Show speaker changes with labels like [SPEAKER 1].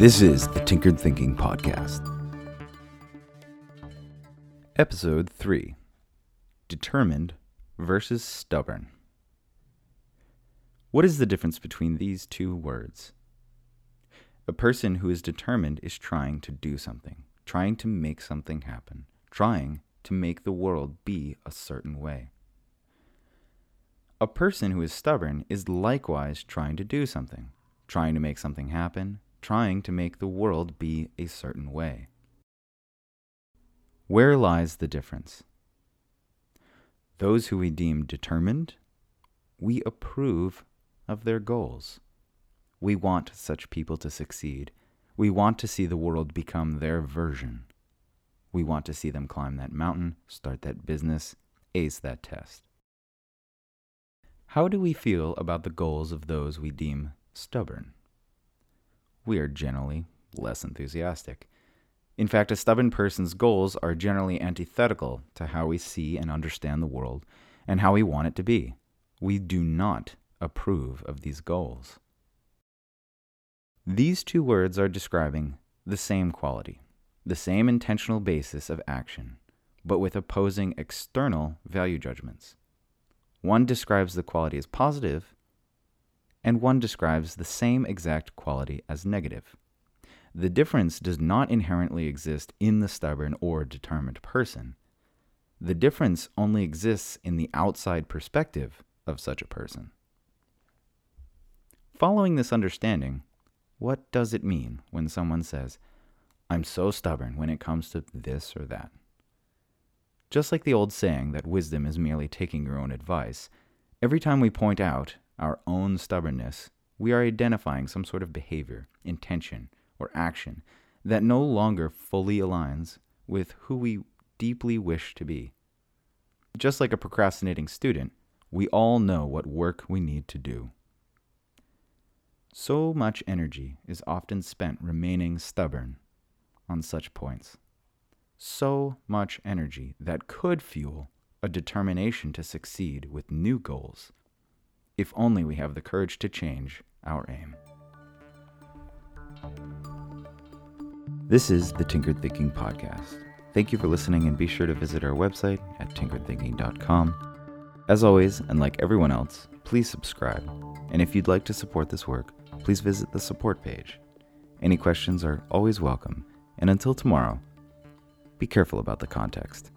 [SPEAKER 1] This is the Tinkered Thinking Podcast. Episode 3 Determined versus Stubborn. What is the difference between these two words? A person who is determined is trying to do something, trying to make something happen, trying to make the world be a certain way. A person who is stubborn is likewise trying to do something, trying to make something happen, trying to make the world be a certain way. Where lies the difference? Those who we deem determined, we approve of their goals. We want such people to succeed. We want to see the world become their version. We want to see them climb that mountain, start that business, ace that test. How do we feel about the goals of those we deem stubborn? We are generally less enthusiastic. In fact, a stubborn person's goals are generally antithetical to how we see and understand the world and how we want it to be. We do not approve of these goals. These two words are describing the same quality, the same intentional basis of action, but with opposing external value judgments. One describes the quality as positive, and one describes the same exact quality as negative. The difference does not inherently exist in the stubborn or determined person. The difference only exists in the outside perspective of such a person. Following this understanding, what does it mean when someone says, I'm so stubborn when it comes to this or that? Just like the old saying that wisdom is merely taking your own advice, every time we point out our own stubbornness, we are identifying some sort of behavior, intention, or action that no longer fully aligns with who we deeply wish to be. Just like a procrastinating student, we all know what work we need to do. So much energy is often spent remaining stubborn on such points. So much energy that could fuel a determination to succeed with new goals if only we have the courage to change our aim. This is the Tinkered Thinking Podcast. Thank you for listening and be sure to visit our website at tinkeredthinking.com. As always, and like everyone else, please subscribe. And if you'd like to support this work, please visit the support page. Any questions are always welcome. And until tomorrow, be careful about the context.